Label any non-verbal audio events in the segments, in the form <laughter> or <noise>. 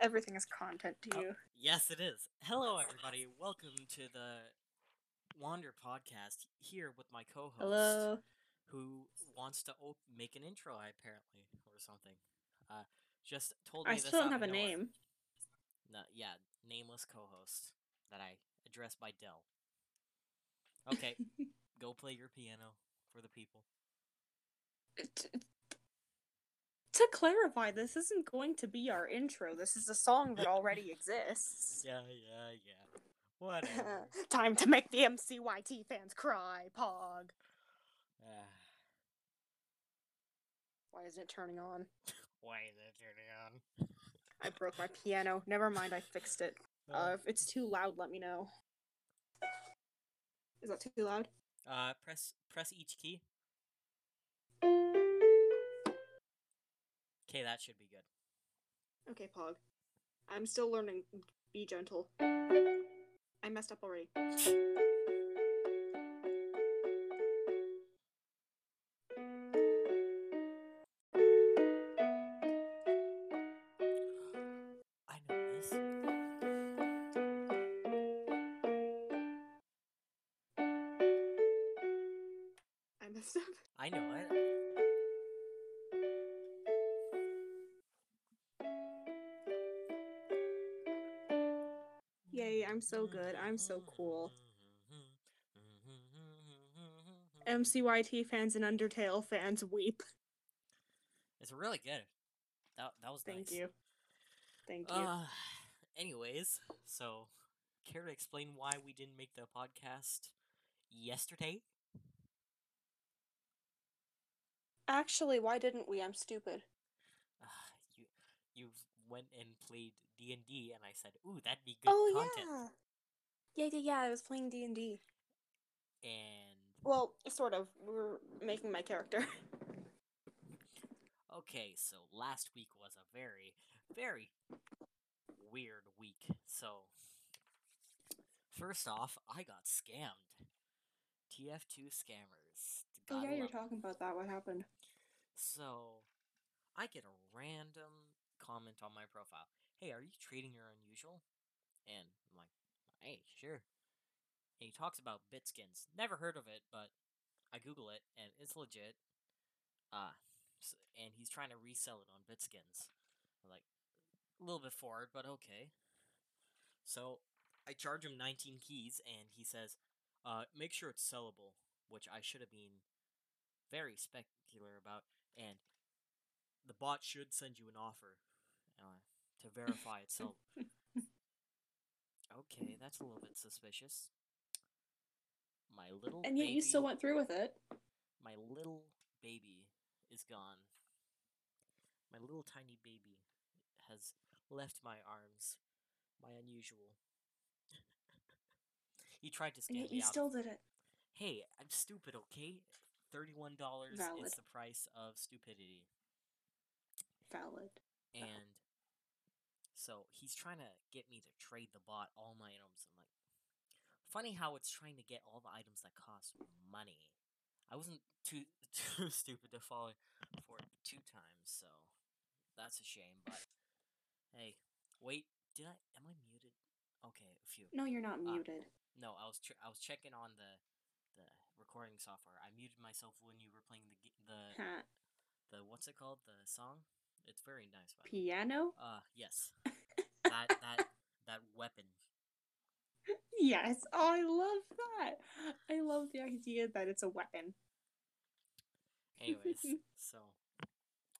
Everything is content to Oh, you. Yes, it is. Hello, everybody. Welcome to the Wander podcast. Here with my co-host, Hello. who wants to op- make an intro, apparently, or something. Uh, just told me I this still don't have a nowhere. name. No, yeah, nameless co-host that I address by Dell. Okay, <laughs> go play your piano for the people. To clarify, this isn't going to be our intro. This is a song that already exists. Yeah, yeah, yeah. Whatever. <laughs> Time to make the MCYT fans cry, Pog. Ah, Why isn't it turning on? <laughs> why is it turning on? <laughs> I broke my piano. Never mind, I fixed it. Uh, if it's too loud, let me know. Is that too loud? Uh, press press each key. Okay, that should be good. Okay, Pog. I'm still learning. Be gentle. I messed up already. So mm-hmm, good. I'm so mm-hmm, cool. Mm-hmm, MCYT fans and Undertale fans weep. It's really good. That that was nice. Thank nice. you. Thank you. Uh, anyways, so care to explain why we didn't make the podcast yesterday? Actually, why didn't we? I'm stupid. Uh, you you went and played D and D, and I said, "Ooh, that'd be good oh content." yeah. Yeah, yeah, yeah. I was playing D and D. And Well, sort of. We're making my character. okay, so last week was a very, very weird week. So first off, I got scammed. TF2 scammers. oh yeah, you're talking about that. What happened? So, I get a random comment on my profile. Hey, are you trading your unusual? And I'm like, hey, sure. And he talks about Bitskins. Never heard of it, but I Google it and it's legit. Uh, and he's trying to resell it on Bitskins. I'm like, a little bit forward, but okay. So, I charge him 19 keys and he says, uh, make sure it's sellable, which I should have been very specular about and the bot should send you an offer uh, to verify itself. <laughs> okay, that's a little bit suspicious. My little And yet you still went through with it. my little baby is gone. My little tiny baby has left my arms. My unusual. <laughs> he tried to And scam yet me you out. still did it. Hey, I'm stupid, okay? Thirty-one dollars is the price of stupidity. Valid. And so he's trying to get me to trade the bot all my items. I'm like, funny how it's trying to get all the items that cost money. I wasn't too <laughs> too stupid to fall for it two times, so that's a shame. But hey, wait, did I? Am I muted? Okay, a few. No, you're not Ah. muted. No, I was I was checking on the the recording software. I muted myself when you were playing the the the what's it called the song. It's very nice. By. Piano? Uh, yes. that that <laughs> that weapon. Yes. Oh, I love that. I love the idea that it's a weapon. Anyways, <laughs> so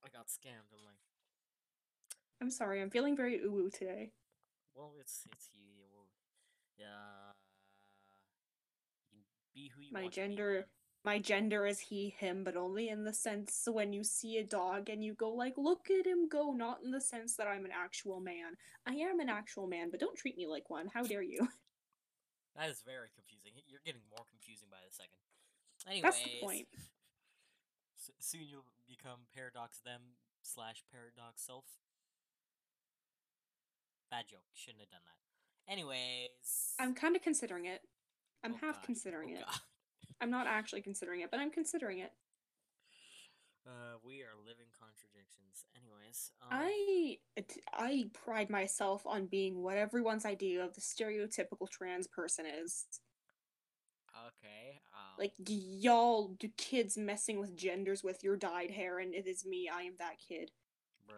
I got scammed. I'm like, I'm sorry, I'm feeling very ooh today. well, it's it's you. Well, yeah. You be who you My want. gender-. My gender is he, him, but only in the sense when you see a dog and you go like, look at him go, not in the sense that I'm an actual man. I am an actual man, but don't treat me like one. How dare you? <laughs> That is very confusing. You're getting more confusing by the second. Anyways, That's the point. <laughs> soon you'll become paradox them slash paradox self. Bad joke. Shouldn't have done that. Anyways, I'm kind of considering it. I'm Oh, half God. considering Oh, it. I'm not actually considering it, but I'm considering it. Uh, we are living contradictions. Anyways, um, I I pride myself on being what everyone's idea of the stereotypical trans person is. okay. Um, Like y'all do kids messing with genders with your dyed hair, and it is me. I am that kid.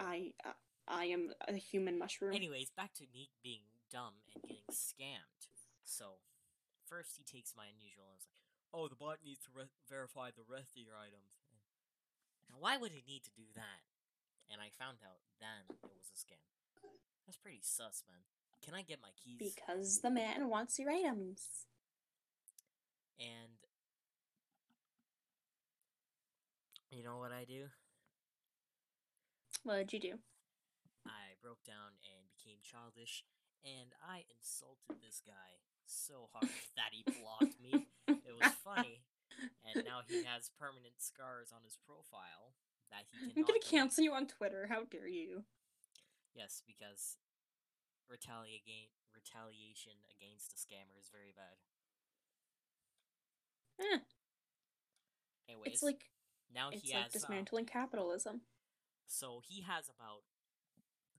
I uh, I am a human mushroom. Anyways, back to me being dumb and getting scammed. So, first he takes my unusual and is like, "Oh, the bot needs to re- verify the rest of your items." Now, why would it need to do that? And I found out then it was a scam. That's pretty sus, man. Can I get my keys? Because the man wants your items. And you know what I do? What'd you do? I broke down and became childish, and I insulted this guy so hard that he blocked me. It was funny, and now he <laughs> has permanent scars on his profile that he I'm gonna delete. cancel you on Twitter. How dare you? Yes, because retaliate retaliation against a scammer is very bad. Eh, Anyways, it's like now it's he like has uh, dismantling capitalism. So he has about,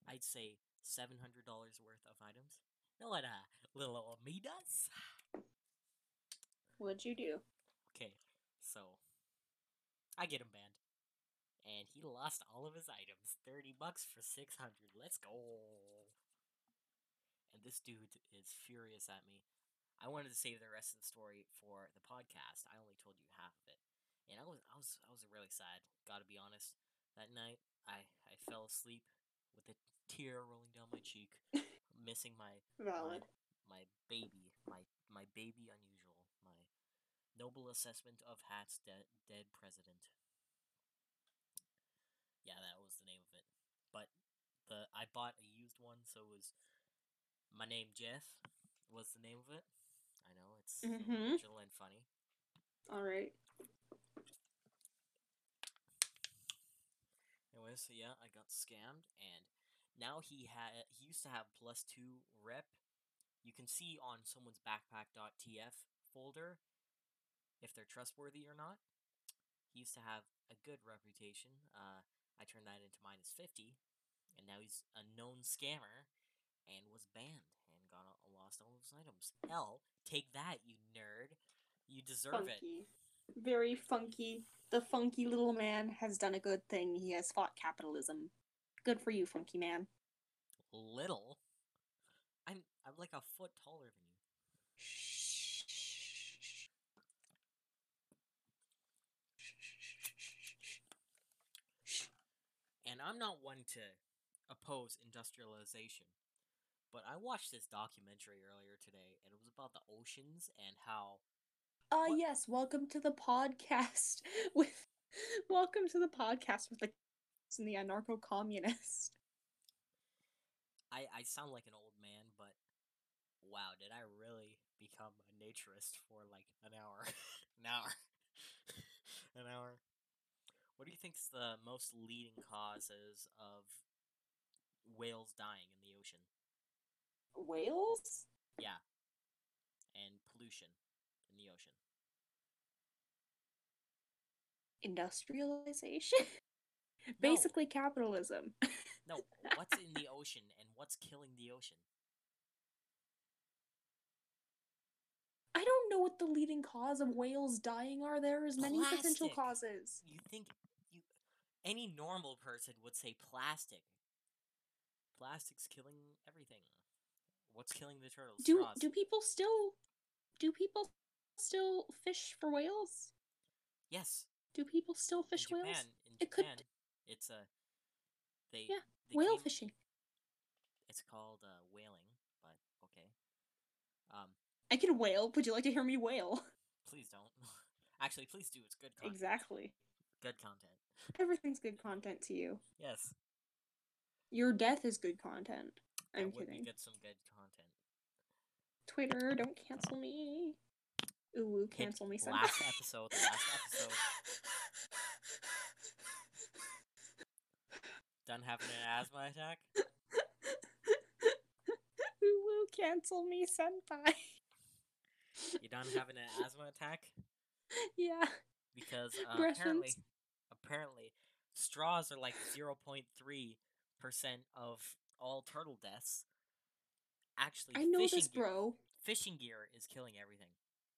I'd say, seven hundred dollars worth of items. No, what uh, little does? What'd you do? Okay, so I get him banned, and he lost all of his items. Thirty bucks for six hundred. Let's go. And this dude is furious at me. I wanted to save the rest of the story for the podcast. I only told you half of it, and I was I was I was really sad. Got to be honest. That night, I I fell asleep with a tear rolling down my cheek, <laughs> missing my Valid. My baby, my my baby unusual, my noble amassment of Hat's de- dead president. Yeah, that was the name of it. But the I bought a used one, so it was my name Jeff was the name of it. I know it's Mhm. original and funny. All right. Anyways, so yeah, I got scammed, and now he had he used to have plus two rep. You can see on someone's backpack.tf folder if they're trustworthy or not. He used to have a good reputation. Uh, I turned that into minus fifty, and now he's a known scammer, and was banned and got a- lost all of his items. Hell, take that, you nerd! You deserve it. funky. Very funky. The funky little man has done a good thing. He has fought capitalism. Good for you, funky man. Little. I'm like a foot taller than you. And I'm not one to oppose industrialization, but I watched this documentary earlier today, and it was about the oceans and how Ah, What- yes. Welcome to the podcast <laughs> with. Welcome to the podcast with the and the anarcho-communist. I I sound like an old wow, did I really become a naturist for like an hour? <laughs> an hour. <laughs> an hour. What do you think's the most leading causes of whales dying in the ocean? Whales? Yeah. And pollution in the ocean. Industrialization? <laughs> Basically, capitalism. No, what's in the ocean and what's killing the ocean? I don't know what the leading cause of whales dying are. There is many potential causes. You think you any normal person would say plastic. Plastic's killing everything. What's killing the turtles? Do Straws. do people still do people still fish for whales? yes. Do people still fish in Japan, whales? In It could- it's a they Yeah, they Whale came- fishing. It's called uh, whaling, but okay. Um, I can whale. Would you like to hear me whale? please don't. <laughs> Actually, please do. It's good content. Exactly. Good content. Everything's good content to you. Yes. Your death is good content. I'm kidding. Get some good content. Twitter, don't cancel me. Ooh, ooh, Hit cancel me. senpai. Last <laughs> episode. Last episode. Done having an asthma attack. <laughs> Ooh, ooh, cancel me, senpai. You done having an asthma attack? <laughs> yeah. Because uh, apparently, apparently straws are like 0.3 percent of all turtle deaths. Actually, I know fishing this, gear- bro. fishing gear is killing everything.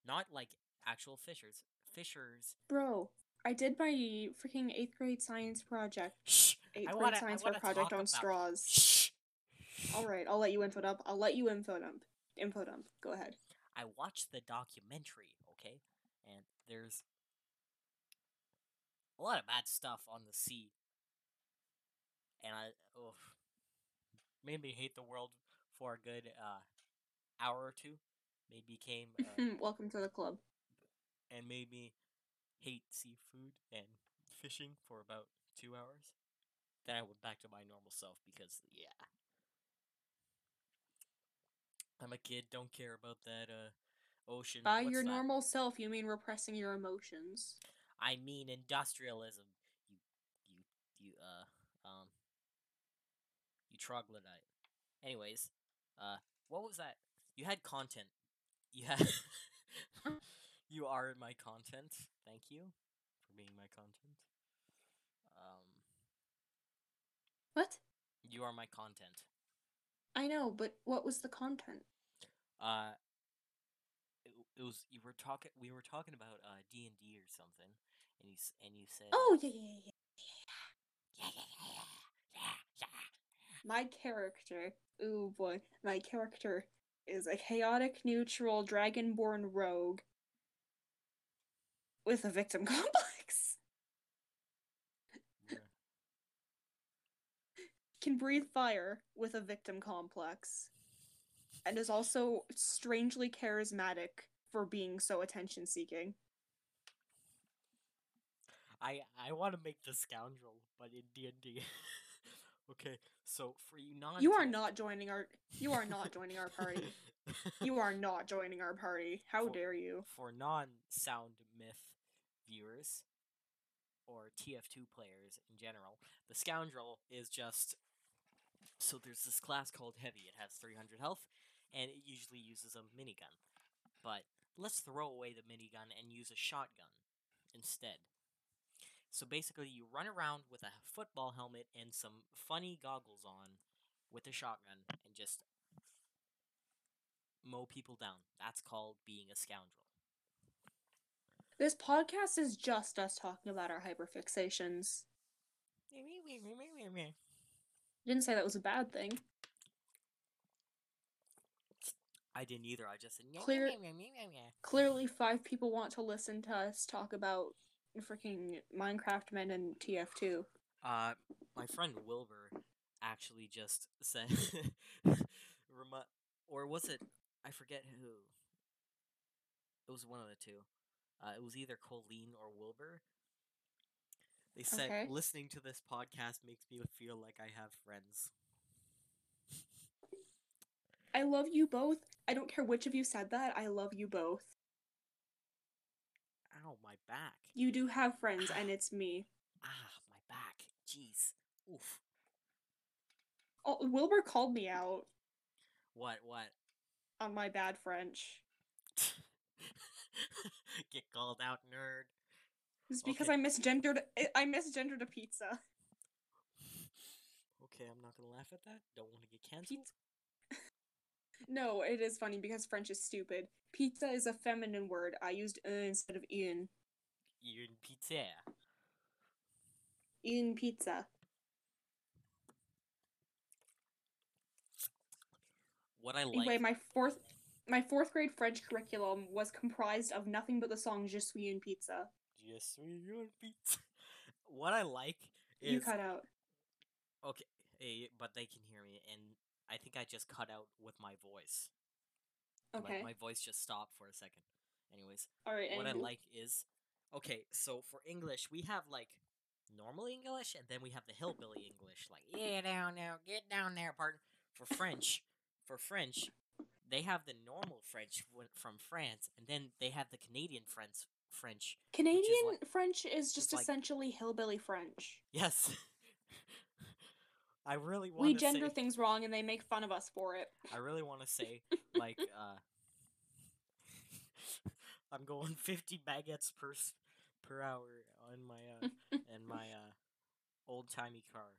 Not like actual fishers. Fishers. Bro, I did my freaking eighth grade science project. Shh. Eighth I grade wanna- I science project on straws. Shh. All right, I'll let you info dump. I'll let you info dump. Info dump. Go ahead. I watched the documentary, okay? And there's a lot of bad stuff on the sea. And I oh, made me hate the world for a good uh, hour or two. Made me came uh, <laughs> Welcome to the club. and made me hate seafood and fishing for about two hours. Then I went back to my normal self because yeah. I'm a kid, don't care about that uh ocean. By What's your that? normal self, you mean repressing your emotions. I mean industrialism. You you you uh um you troglodyte. Anyways, uh what was that? You had content. You had <laughs> <laughs> You are my content. Thank you for being my content. Um What? you are my content. I know, but what was the content? Uh it, it was you were talking we were talking about uh D&D or something and you s- and you said Oh, yeah, yeah, yeah. yeah yeah yeah yeah yeah My character, ooh boy, my character is a chaotic neutral dragonborn rogue with a victim complex. yeah. Can breathe fire with a victim complex. And is also strangely charismatic for being so attention seeking. I I want to make the scoundrel, but in D and D. <laughs> Okay, so for you non. You are not joining our you are not joining our party. <laughs> You are not joining our party. How For- dare you? for non-sound myth viewers or TF2 players in general, the scoundrel is just so there's this class called heavy. It has 300 health and it usually uses a minigun. But let's throw away the minigun and use a shotgun instead. So basically you run around with a football helmet and some funny goggles on with a shotgun and just mow people down. That's called being a scoundrel. This podcast is just us talking about our hyperfixations. Didn't say that was a bad thing. I didn't either. I just said "Nyeh, Clear- nyeh, nyeh, nyeh, nyeh, nyeh." Clearly, five people want to listen to us talk about freaking Minecraft men and TF2. Uh, my friend Wilbur actually just said, <laughs> or was it? I forget who. It was one of the two. Uh, it was either Colleen or Wilbur. They said Okay. listening to this podcast makes me feel like I have friends. I love you both. I don't care which of you said that. I love you both. Ow, my back. You do have friends, and <sighs> it's me. Ah, my back. Jeez. Oof. Oh, Wilbur called me out What? What? on my bad French. <laughs> Get called out, nerd. It's because Okay. I misgendered. I- I misgendered a pizza. <sighs> Okay, I'm not gonna laugh at that. Don't want to get canceled. Pizza. No, it is funny because French is stupid. Pizza is a feminine word. I used uh instead of in. You're in pizza. In pizza. What I like. Anyway, my fourth my fourth grade French curriculum was comprised of nothing but the song Je suis une pizza. Yes, we are pizza. <laughs> What I like is You cut out. okay, eh, but they can hear me, and I think I just cut out with my voice. Like, Okay. my voice just stopped for a second. Anyways, Alright, what I like is okay. So for English, we have like normal English, and then we have the hillbilly English, like yeah, down now, get down there, part. For French, for French, they have the normal French from France, and then they have the Canadian French. French, Canadian like- French is just like- essentially hillbilly French. yes. I really want We gender say, things wrong and they make fun of us for it. I really want to <laughs> say like uh <laughs> I'm going 50 baguettes per per hour in my uh, in my <laughs> uh, old timey car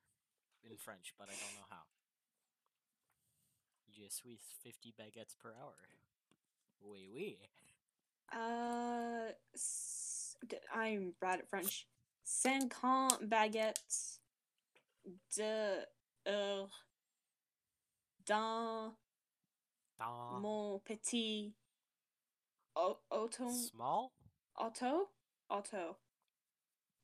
in French, but I don't know how. Je suis fifty baguettes per hour. Oui, oui. Uh, I'm bad at French. Cinquante baguettes de heure dans Da- mon petit au- auto Small? auto auto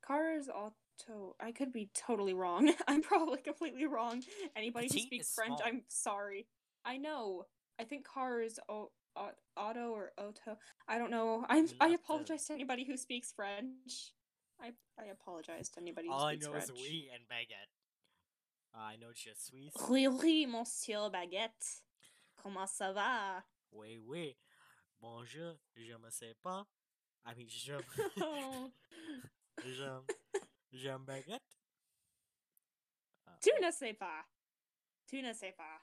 cars auto. I could be totally wrong. <laughs> I'm probably completely wrong. Anybody who speaks French, small. I'm sorry. I know. I think cars o- au- auto or auto. I don't know. I'm. I apologize to anybody who speaks French. I I apologize to anybody who All I speaks know French. is oui and baguette. I know je suis. Oui, oui, monsieur Baguette. Comment ça va? Oui, oui. Bonjour, je me sais pas. I mean, je. J'aime. <laughs> <laughs> J'aime baguette. Uh, tu ne sais pas. Tu ne sais pas.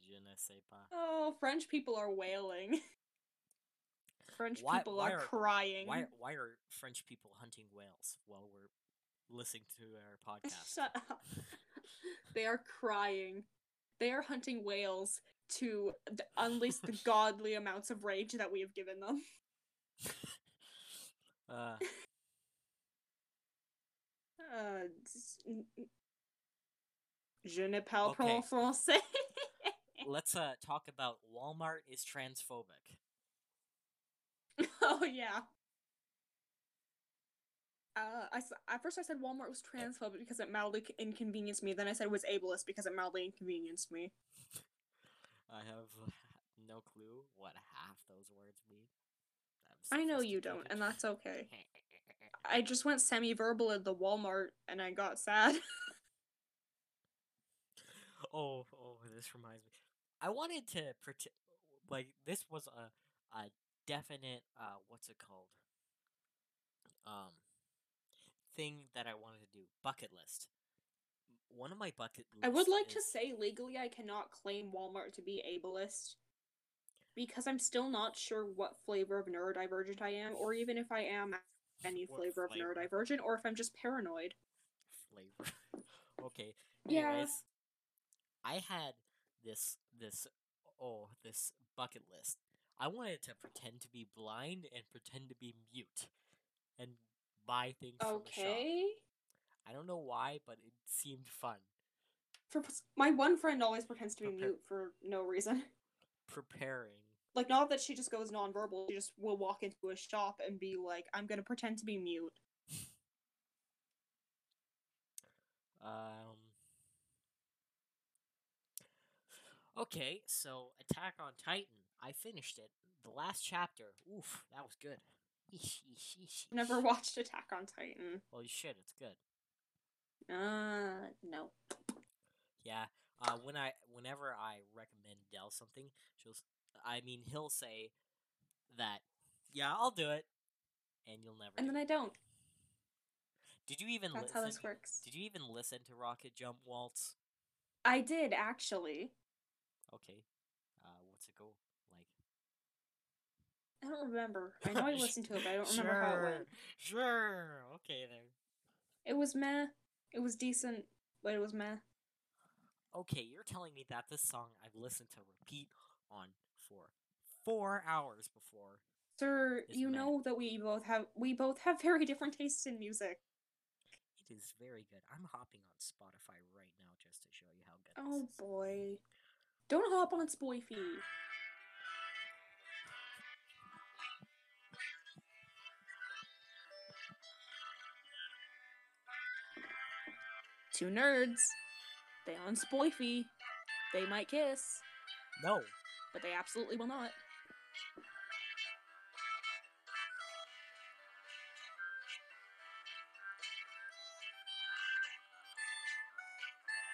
Je ne sais pas. Oh, French people are wailing. French Why- people why are, are- crying. Why, why are French people hunting whales while we're listening to our <laughs> podcast? Shut up. <laughs> they are crying. They are hunting whales to unleash the <laughs> godly amounts of rage that we have given them. uh, Uh, s- n- n- je ne parle Okay. pas français. let's uh talk about Walmart is transphobic. oh yeah. Uh, I at first I said Walmart was transphobic because it mildly inconvenienced me. Then I said it was ableist because it mildly inconvenienced me. I have <laughs> no clue what half those words mean. I know you don't, and that's okay. <laughs> I just went semi-verbal at the Walmart, and I got sad. <laughs> oh, oh, this reminds me. I wanted to pretend like this was a a definite uh what's it called? Um thing that I wanted to do. Bucket list. One of my bucket lists I would like to say legally I cannot claim Walmart to be ableist because I'm still not sure what flavor of neurodivergent I am, or even if I am any What flavor of neurodivergent, or if I'm just paranoid. flavor. <laughs> okay. Yeah. Anyways, I had this this oh this bucket list. I wanted to pretend to be blind and pretend to be mute, and buy things from the shop. Okay. I don't know why, but it seemed fun. For my one friend always pretends to be Prepare- mute for no reason. <laughs> Preparing. Like not that she just goes nonverbal, she just will walk into a shop and be like, "I'm gonna pretend to be mute." Um. Okay, so Attack on Titan. I finished it. The last chapter. Oof, that was good. Never watched Attack on Titan. Well, you should. It's good. Uh, no. Yeah. Uh, when I, whenever I recommend Dell something, she'll, I mean, he'll say that, yeah, I'll do it, and you'll never. And then I don't. Did you even That's listen? how this works. Did you even listen to Rocket Jump Waltz? I did actually. Okay. Uh, what's it go like? I don't remember. I know I <laughs> listened to it, but I don't remember how it went. Sure. Okay then. It was meh. It was decent, but it was meh. Okay, you're telling me that this song I've listened to repeat on for four hours before. Sir, you meh. know that we both have we both have very different tastes in music. It is very good. I'm hopping on Spotify right now just to show you how good Oh this is. boy. Don't hop on Spoify. Two nerds. They on Spoify. They might kiss, No. but they absolutely will not.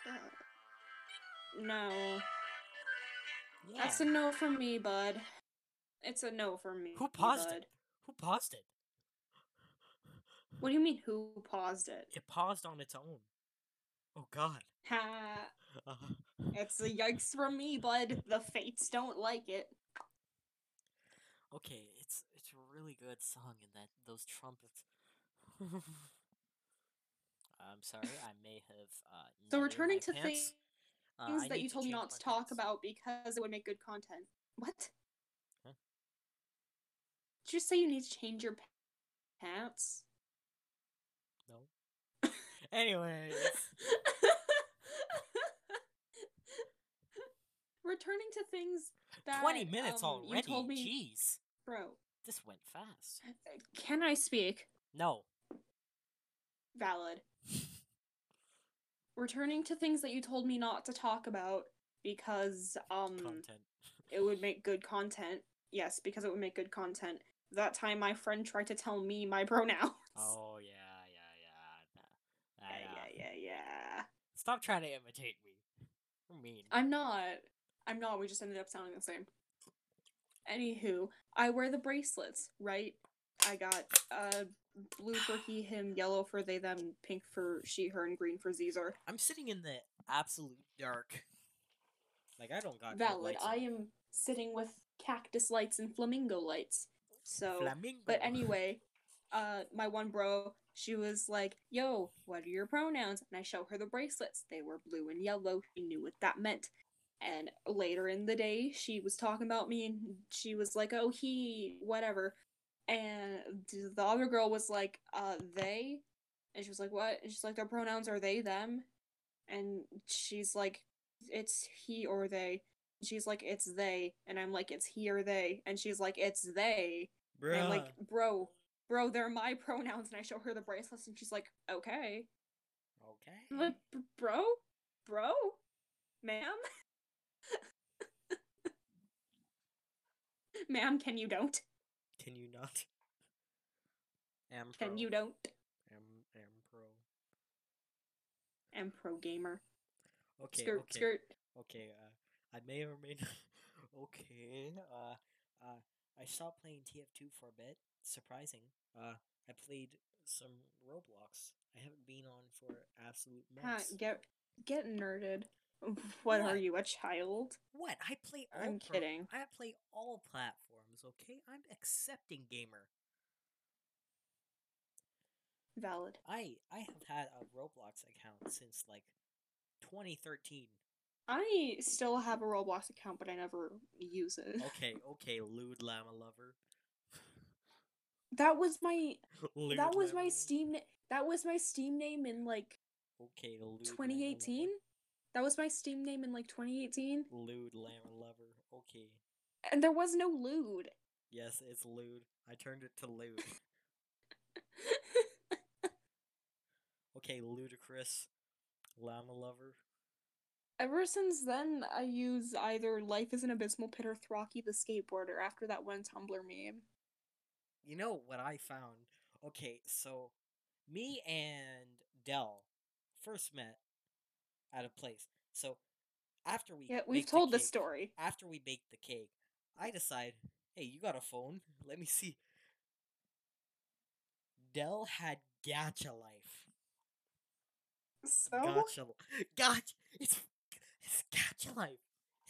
Uh, No. Yeah. That's a no from me, bud. It's a no from me. Who paused bud. it? Who paused it? What do you mean who paused it? It paused on its own. Oh God. Ha! Uh, It's a yikes from me, bud. The fates don't like it. okay, it's it's a really good song, and that those trumpets. <laughs> I'm sorry, I may have. Uh, So returning to pants. things Uh, things that you told me not to talk pants. about because it would make good content. What? Huh? Did you say you need to change your pants? Anyways, <laughs> Returning to things that 20 minutes um, already. You told me, Jeez, bro. this went fast. Can I speak? No. Valid. <laughs> Returning to things that you told me not to talk about because um Content. it would make good content. Yes, because it would make good content. That time my friend tried to tell me my pronouns. Oh yeah, yeah. Nah. yeah, Ah, yeah, yeah, yeah. Stop trying to imitate me. You're mean. I'm not. I'm not. We just ended up sounding the same. Anywho, I wear the bracelets, right? I got uh blue for <gasps> he, him, yellow for they, them, pink for she, her, and green for Caesar. I'm sitting in the absolute dark. Like I don't got Valid. I am sitting with cactus lights and flamingo lights. So, Flamingo. but anyway, uh, my one bro, she was like, "Yo, what are your pronouns?" And I show her the bracelets. They were blue and yellow. She knew what that meant. And later in the day, she was talking about me, and she was like, "Oh, he, whatever." And the other girl was like, "Uh, they," and she was like, "What?" And she's like, "Their pronouns are they, them," and she's like, "It's he or they." She's like, "It's they," and I'm like, "It's he or they," and she's like, "It's they." And I'm like, bro, bro, they're my <laughs> pronouns. And I show her the bracelets, and she's like, okay. okay. I'm like, bro, bro, ma'am, <laughs> ma'am, can you don't? Can you not? <laughs> Am Can you don't? Am am pro. I'm pro gamer. Okay. skirt, okay. skirt. Okay. Uh, I may or may not. okay. Uh, uh, I stopped playing TF2 for a bit. Surprising. Uh, I played some Roblox. I haven't been on for absolute months. get get nerded. <laughs> What are you, a child? What? I play all. I'm pro- kidding. I play all platforms. Okay, I'm accepting gamer. Valid. I I have had a Roblox account since like 2013. I still have a Roblox account, but I never use it. Okay, <laughs> okay, lewd llama lover. That was my <laughs> Lewd that was my. Steam that was my Steam name in like Okay, 2018. That was my Steam name in like 2018, Lewd llama lover. Okay. and there was no lewd. Yes, it's lewd. I turned it to lewd. <laughs> Okay, ludicrous. Llama lover. Ever since then, I use either Life is an Abysmal Pit or Throcky the Skateboarder after that one Tumblr meme. You know what I found? Okay, so me and Dell first met at a place. So after we Yeah, we've told the cake- story. After we baked the cake, I decide, hey, you got a phone? <laughs> Let me see. Dell had Gacha Life. So Gacha, Gacha, it's it's Gacha Life.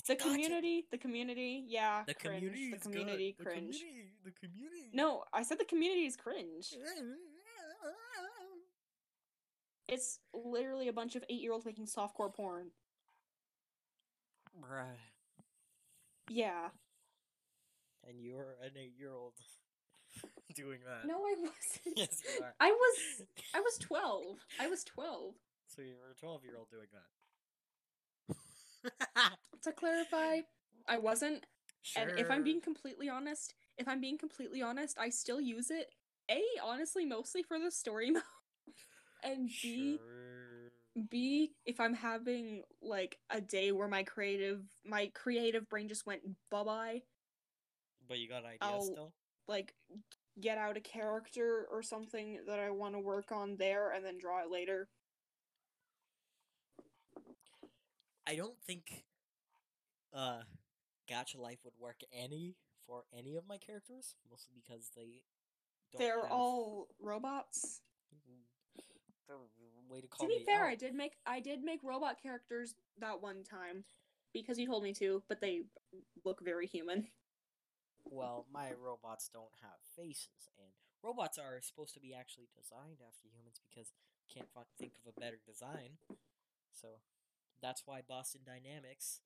The community, the community, yeah, the cringe. community, the is community, good. cringe. The community, the community. No, I said the community is cringe. It's literally a bunch of eight-year-olds making softcore porn. Bruh. Yeah. And you're an eight-year-old <laughs> doing that. No, I <laughs> wasn't. Yes, you are. I was. I was <laughs> twelve. I was twelve. So you're a twelve-year-old doing that. <laughs> To clarify, I wasn't. sure. And if I'm being completely honest, if I'm being completely honest, I still use it. A, honestly, mostly for the story <laughs> mode. And B, Sure. B, if I'm having like a day where my creative my creative brain just went bye bye, But you got ideas I'll- still. like get out a character or something that I want to work on there and then draw it later. I don't think uh Gacha Life would work any for any of my characters, mostly because they don't They're have- all robots. The way to call to be me fair, out. I did make I did make robot characters that one time because you told me to, but they look very human. Well, my robots don't have faces, and robots are supposed to be actually designed after humans because can't think of a better design. So that's why Boston Dynamics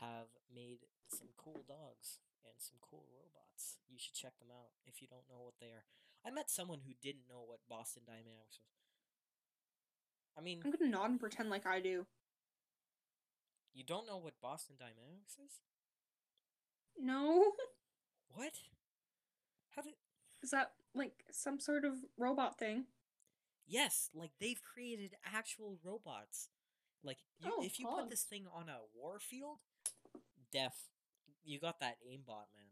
have made some cool dogs and some cool robots. You should check them out if you don't know what they are. I met someone who didn't know what Boston Dynamics was. I mean, I'm gonna nod and pretend like I do. you don't know what Boston Dynamics is? No, <laughs> What? How did is that like some sort of robot thing? Yes, like they've created actual robots. Like you, Oh, if you put this thing on a war field, def, you got that aimbot man.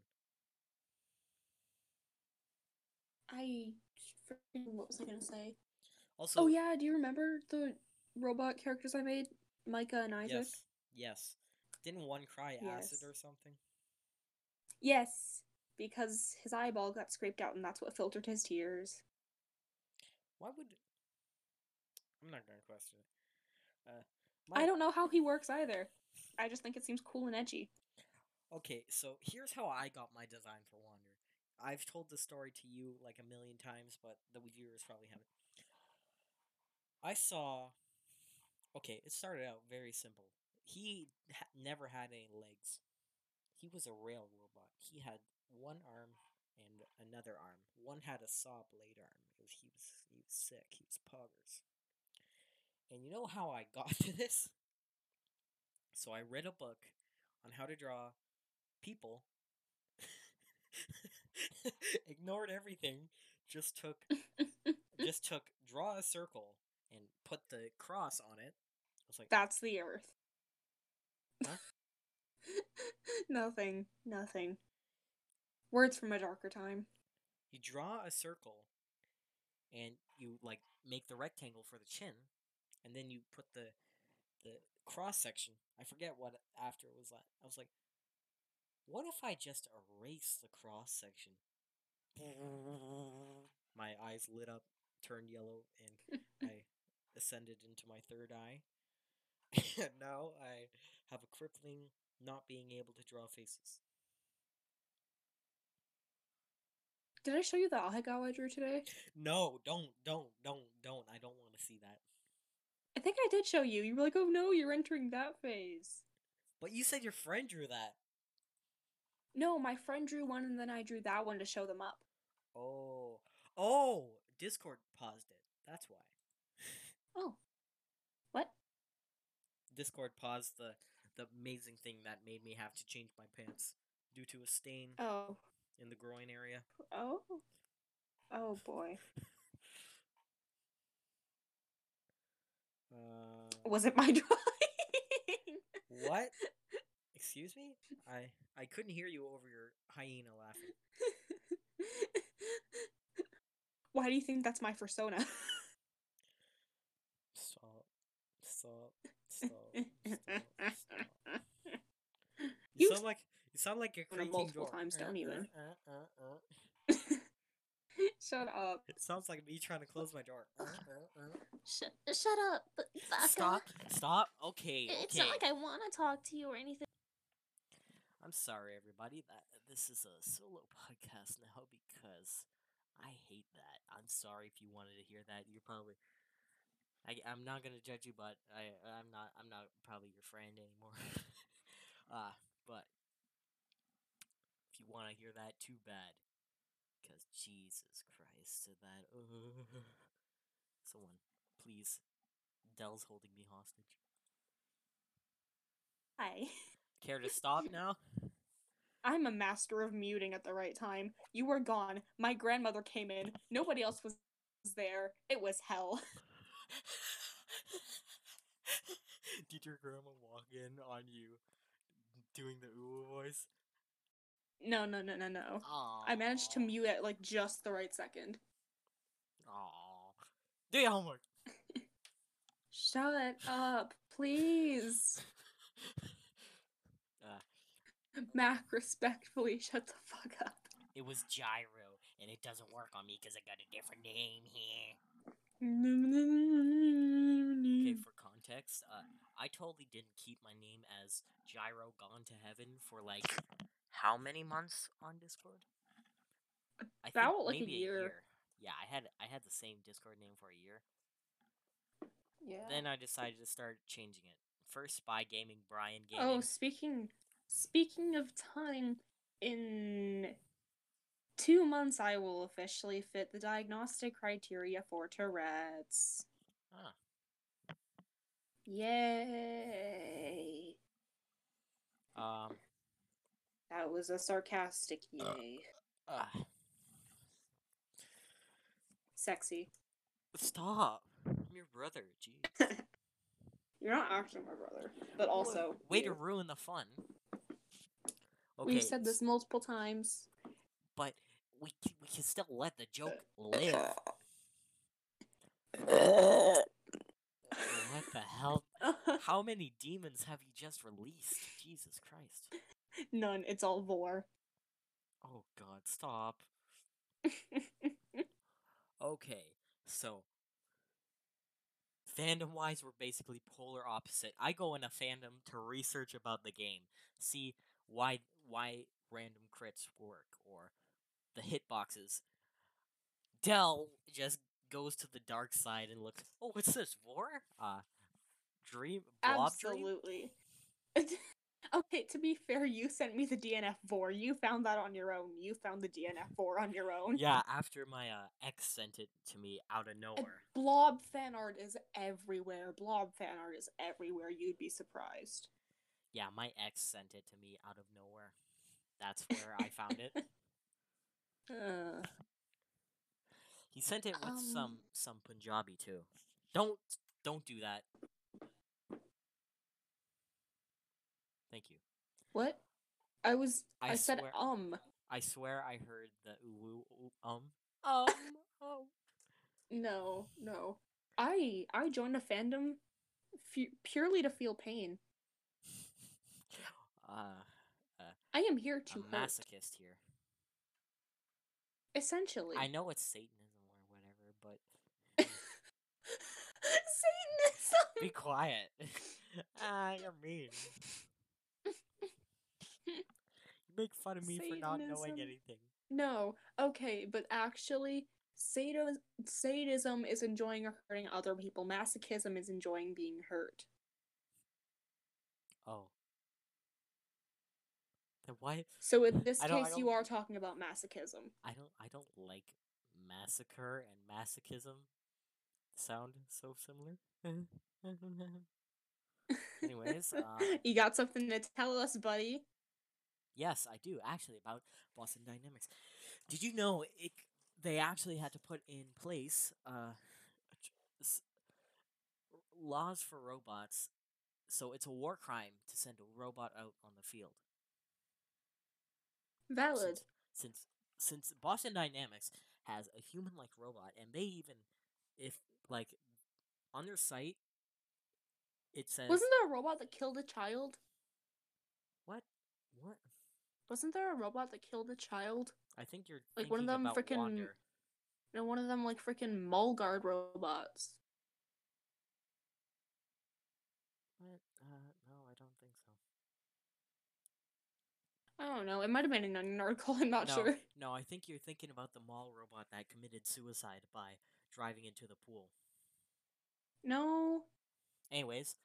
I what was I gonna say? Also, oh yeah, do you remember the robot characters I made, Micah and Isaac? yes, yes. Didn't one cry acid or something? Yes, because his eyeball got scraped out, and that's what filtered his tears. Why would? I'm not gonna question it. Uh, I don't know how he works either. I just think it seems cool and edgy. Okay, so here's how I got my design for Wander. I've told the story to you like a million times, but the viewers probably haven't. I saw. Okay, it started out very simple. He ha- never had any legs. He was a rail robot. He had one arm and another arm. One had a saw blade arm. Was, he was he was sick. He was poggers. And you know how I got <laughs> to this? So I read a book on how to draw people. <laughs> Ignored everything. Just took just <laughs> took draw a circle and put the cross on it. I was like, That's the Earth. Huh? nothing. Nothing. Words from a darker time. you draw a circle and you like make the rectangle for the chin and then you put the the cross section i forget what after it was like i was like what if i just erase the cross section? <laughs> My eyes lit up turned yellow and <laughs> i ascended into my third eye. And <laughs> now i have a crippling not being able to draw faces. Did I show you the Ahegao I drew today? no don't don't don't don't. I don't want to see that think I did show you. You were like, oh no, you're entering that phase. But you said your friend drew that. No, my friend drew one and then I drew that one to show them up. Oh. Oh, Discord paused it. That's why. <laughs> Oh. What? Discord paused the the amazing thing that made me have to change my pants due to a stain Oh. in the groin area. Oh. Oh boy. <laughs> Uh, Was it my <laughs> drawing? what? Excuse me? I I couldn't hear you over your hyena laughing. <laughs> Why do you think that's my persona? Stop. Stop. Stop. Stop. Stop. <laughs> You, You sound like you sound like you're creaking multiple door. times, Uh, don't uh, even. uh, uh, uh. <laughs> Shut up. It sounds like me trying to close my door. <laughs> <laughs> Shut, shut up. Baka, Stop. Stop. Okay. It's Okay. not like I want to talk to you or anything. I'm sorry, everybody. That this is a solo podcast now because I hate that. I'm sorry if you wanted to hear that. You're probably. I, I'm not gonna judge you, but I I'm not I'm not probably your friend anymore. uh, but if you want to hear that, too bad. Because Jesus Christ, that. Uh, someone, please. Dell's holding me hostage. Hi. Care to <laughs> stop now? I'm a master of muting at the right time. You were gone. My grandmother came in. Nobody else was there. It was hell. <laughs> Did your grandma walk in on you doing the ooh voice? No, no, no, no, no. Aww. I managed to mute at like just the right second. Aww. Do your homework. <laughs> Shut up, please. <laughs> uh, Mac, respectfully, shut the fuck up. it was gyro, and it doesn't work on me because I got a different name here. Okay, <laughs> for context, uh, I totally didn't keep my name as Gyro Gone to Heaven for like how many months on Discord? I think About, like, a maybe year. Yeah, I had I had the same Discord name for a year. Yeah. Then I decided to start changing it. First, Spy Gaming, Brian Gaming. oh, speaking speaking of time, in two months I will officially fit the diagnostic criteria for Tourette's. Ah. Yay! Um. That was a sarcastic uh, yay. Uh. ah, Sexy. stop. I'm your brother. Jeez. <laughs> You're not actually my brother, but also way to ruin the fun. Okay, We've said this multiple times. but we can, we can still let the joke uh, live. What the hell? <laughs> How many demons have you just released? Jesus Christ. <laughs> None. It's all vore. Oh god, stop. <laughs> Okay, so fandom wise, we're basically polar opposite. I go in a fandom to research about the game, see why why random crits work or the hitboxes. Dell just goes to the dark side and looks. Oh, what's this? War? Uh, dream. Blob dream? <laughs> Okay, to be fair, you sent me the DNF vore. You found that on your own. You found the DNF vore on your own. Yeah, after my uh, ex sent it to me out of nowhere. Blob fan art is everywhere. Blob fan art is everywhere. You'd be surprised. Yeah, my ex sent it to me out of nowhere. That's where I found it. <laughs> Uh, He sent it with Um. some some Punjabi too. Don't don't do that. Thank you. what? I was. I I, said swear- um. I swear I heard the ooh, ooh, um um oh. No, no. I I joined a fandom fu- purely to feel pain. Uh, I am here a to hurt. masochist here. Essentially. I know it's Satanism or whatever, but <laughs> Satanism. be quiet. <laughs> ah, you're mean. You make fun of me for not knowing anything. No, okay, but actually, sadism, sadism is enjoying hurting other people. Masochism is enjoying being hurt. Oh. Then why? So in this I don't- I case, you are talking about masochism. I don't I don't like massacre and masochism sound so similar. <laughs> <laughs> Anyways, um, you got something to tell us, buddy? Yes, I do actually about Boston Dynamics. Did you know it? They actually had to put in place uh, a tr- s- laws for robots, so it's a war crime to send a robot out on the field. Valid. since since since Boston Dynamics has a human like robot and they even if like on their site it says Wasn't there a robot that killed a child? what what Wasn't there a robot that killed a child? I think you're Like, one of them freaking. Wander. No, one of them like freaking mole guard robots. What? Uh, no, I don't think so. I don't know. It might have been in an article. I'm not no, sure. <laughs> no, I think you're thinking about the mall robot that committed suicide by driving into the pool. No. Anyways,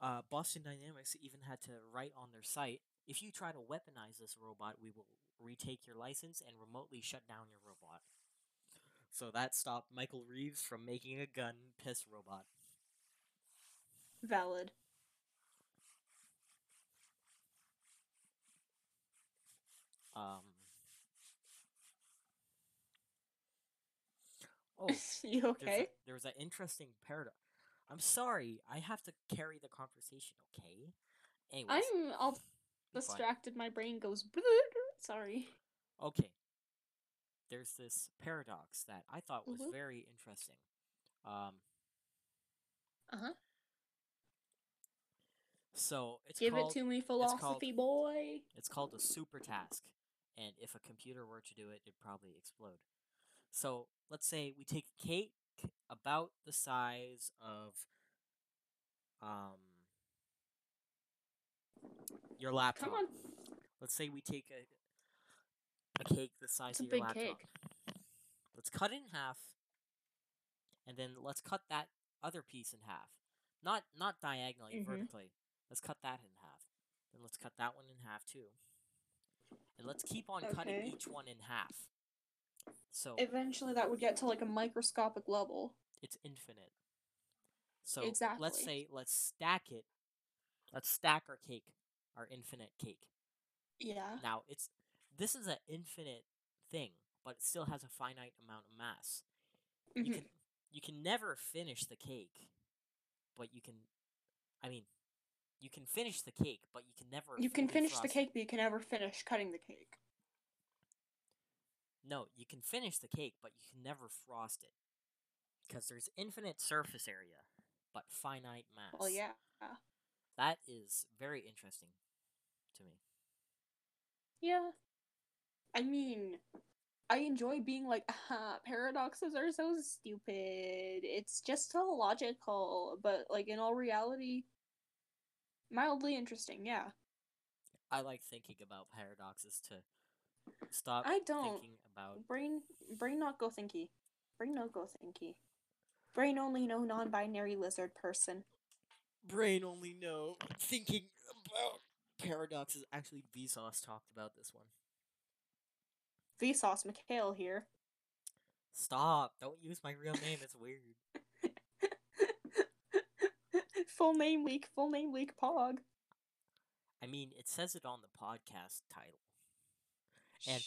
uh, Boston Dynamics even had to write on their site if you try to weaponize this robot, we will retake your license and remotely shut down your robot. So that stopped Michael Reeves from making a gun piss robot. Valid. Um. <laughs> Oh, you there's a- okay? There's an interesting paradox. I'm sorry, I have to carry the conversation, okay? Anyways, I'm all. Distracted. My brain goes. Sorry. Okay. There's this paradox that I thought was Mhm. very interesting. Um, Uh huh. so it's Give called it to me, called- philosophy boy. it's called a super task, and if a computer were to do it, it'd probably explode. So let's say we take a cake about the size of um your laptop. Come on. Let's say we take a a cake the size It's a of your big laptop. cake. Let's cut it in half, and then let's cut that other piece in half. Not not diagonally, Mhm. vertically. Let's cut that in half. Then let's cut that one in half too. And let's keep on cutting each one in half. So Eventually, that would get to like a microscopic level. it's infinite. So exactly. let's say let's stack it. Let's stack our cake, our infinite cake. Yeah. Now it's this is an infinite thing, but it still has a finite amount of mass. You Mhm. can you can never finish the cake, but you can. I mean, you can finish the cake, but you can never. You can finish the cake, but you can never finish cutting the cake. No, you can finish the cake, but you can never frost it because there's infinite surface area, but finite mass. Well, yeah. That is very interesting to me. Yeah. I mean, I enjoy being like, <laughs> ah, paradoxes are so stupid. It's just so logical, but like in all reality, mildly interesting. Yeah. I like thinking about paradoxes to stop I don't. thinking about. Brain, brain not go thinky. Brain no go thinky. Brain only no non-binary lizard person. brain only know thinking about paradoxes. Actually, Vsauce talked about this one. Vsauce McHale here. Stop! Don't use my real name. It's weird. <laughs> full name leak. Full name leak. Pog. I mean, it says it on the podcast title, and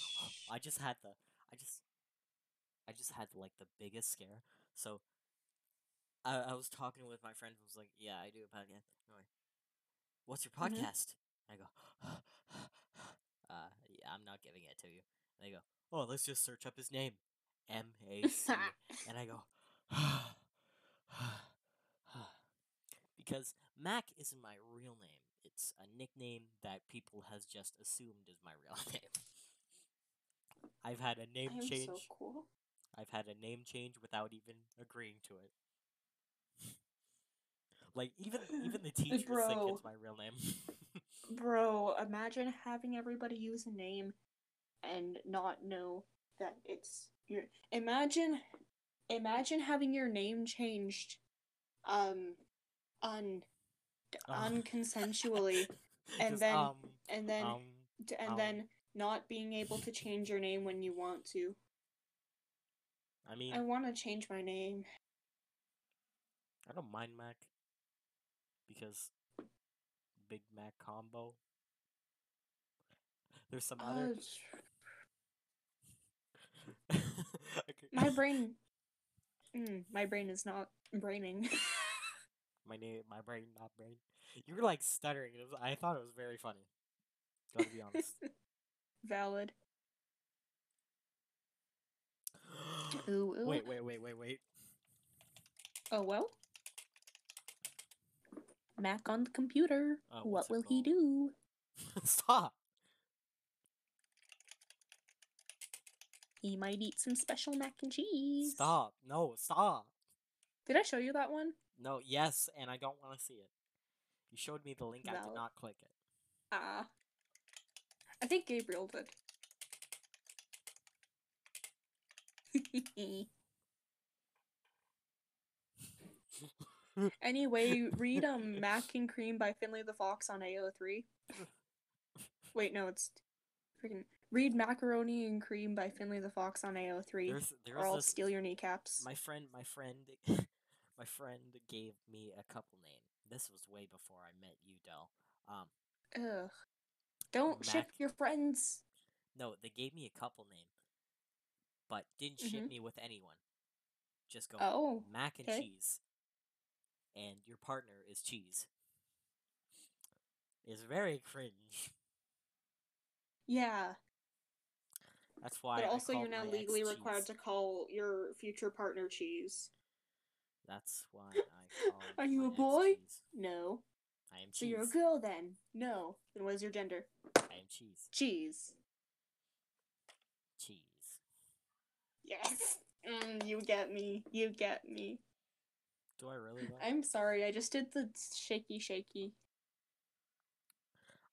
I just had the, I just, I just had like the biggest scare. So, I, I was talking with my friend. and Was like, "Yeah, I do a podcast." Like, What's your Mhm. Podcast? I go, <laughs> uh, yeah, I'm not giving it to you. And they go, oh, let's just search up his name, M A C, <laughs> and I go, <sighs> because Mac isn't my real name. It's a nickname that people has just assumed is my real <laughs> name. I've had a name change. so cool. I've had a name change without even agreeing to it. like even even the teachers think it's my real name. Bro, imagine having everybody use a name and not know that it's your imagine imagine having your name changed um un Um, unconsensually <laughs> and just, then- um, and then um, d- and um, then not being able to change your name when you want to. I mean, I want to change my name. I don't mind Mac because Big Mac combo. There's some Uh, other. <laughs> Okay. my brain mm, my brain is not braining. <laughs> my name, my brain, not brain. You were like stuttering. It was, I thought it was very funny. Gotta be honest. <laughs> Valid. <gasps> Ooh, ooh. wait, wait, wait, wait, wait. Oh well. Mac on the computer. Oh, what will he do? <laughs> Stop. He might eat some special mac and cheese. Stop. No, stop. Did I show you that one? No, yes, and I don't want to see it. You showed me the link. I did not click it. Ah. I think Gabriel did. <laughs> anyway, read um Mac and Cream by Finley the Fox on AO3. Wait, no, it's freaking read Macaroni and Cream by Finley the Fox on AO3, There's, there's or I'll this, steal your kneecaps. my friend, my friend, <laughs> my friend gave me a couple name. This was way before I met you, Dell. Um, Ugh. Don't ship your friends. no, they gave me a couple name, but didn't ship Mhm. me with anyone. Just go Oh, mac and okay. cheese, and your partner is cheese. Is very cringe. <laughs> yeah. That's why. But also, you're now legally required to call your future partner cheese. That's why <laughs> I called. Are you a boy? cheese. No. I am cheese. So you're a girl then? No. Then what is your gender? I am cheese. Cheese. Cheese. Yes. Mm, you get me. You get me. Do I really? Though? I'm sorry. I just did the shaky shaky.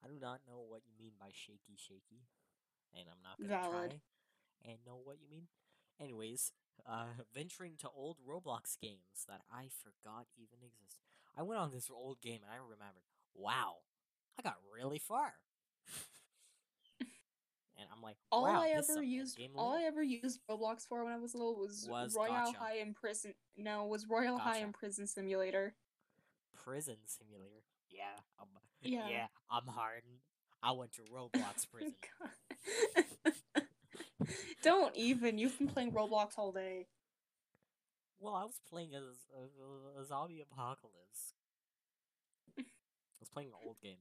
I do not know what you mean by shaky shaky. and I'm not gonna Valid. try and know what you mean. Anyways, uh, <laughs> venturing to old Roblox games that I forgot even exist. I went on this old game and I remembered, wow, I got really far. <laughs> and I'm like, All wow, I ever used, all I ever used Roblox for when I was little was, Was Royale Gotcha. High in Prison. No, was Royale High in Prison Simulator. prison simulator. Yeah, I'm, Yeah. yeah, I'm hardened. I went to Roblox <laughs> oh prison. <laughs> Don't even. You've been playing Roblox all day. Well, I was playing as a, a zombie apocalypse. <laughs> I was playing an old game.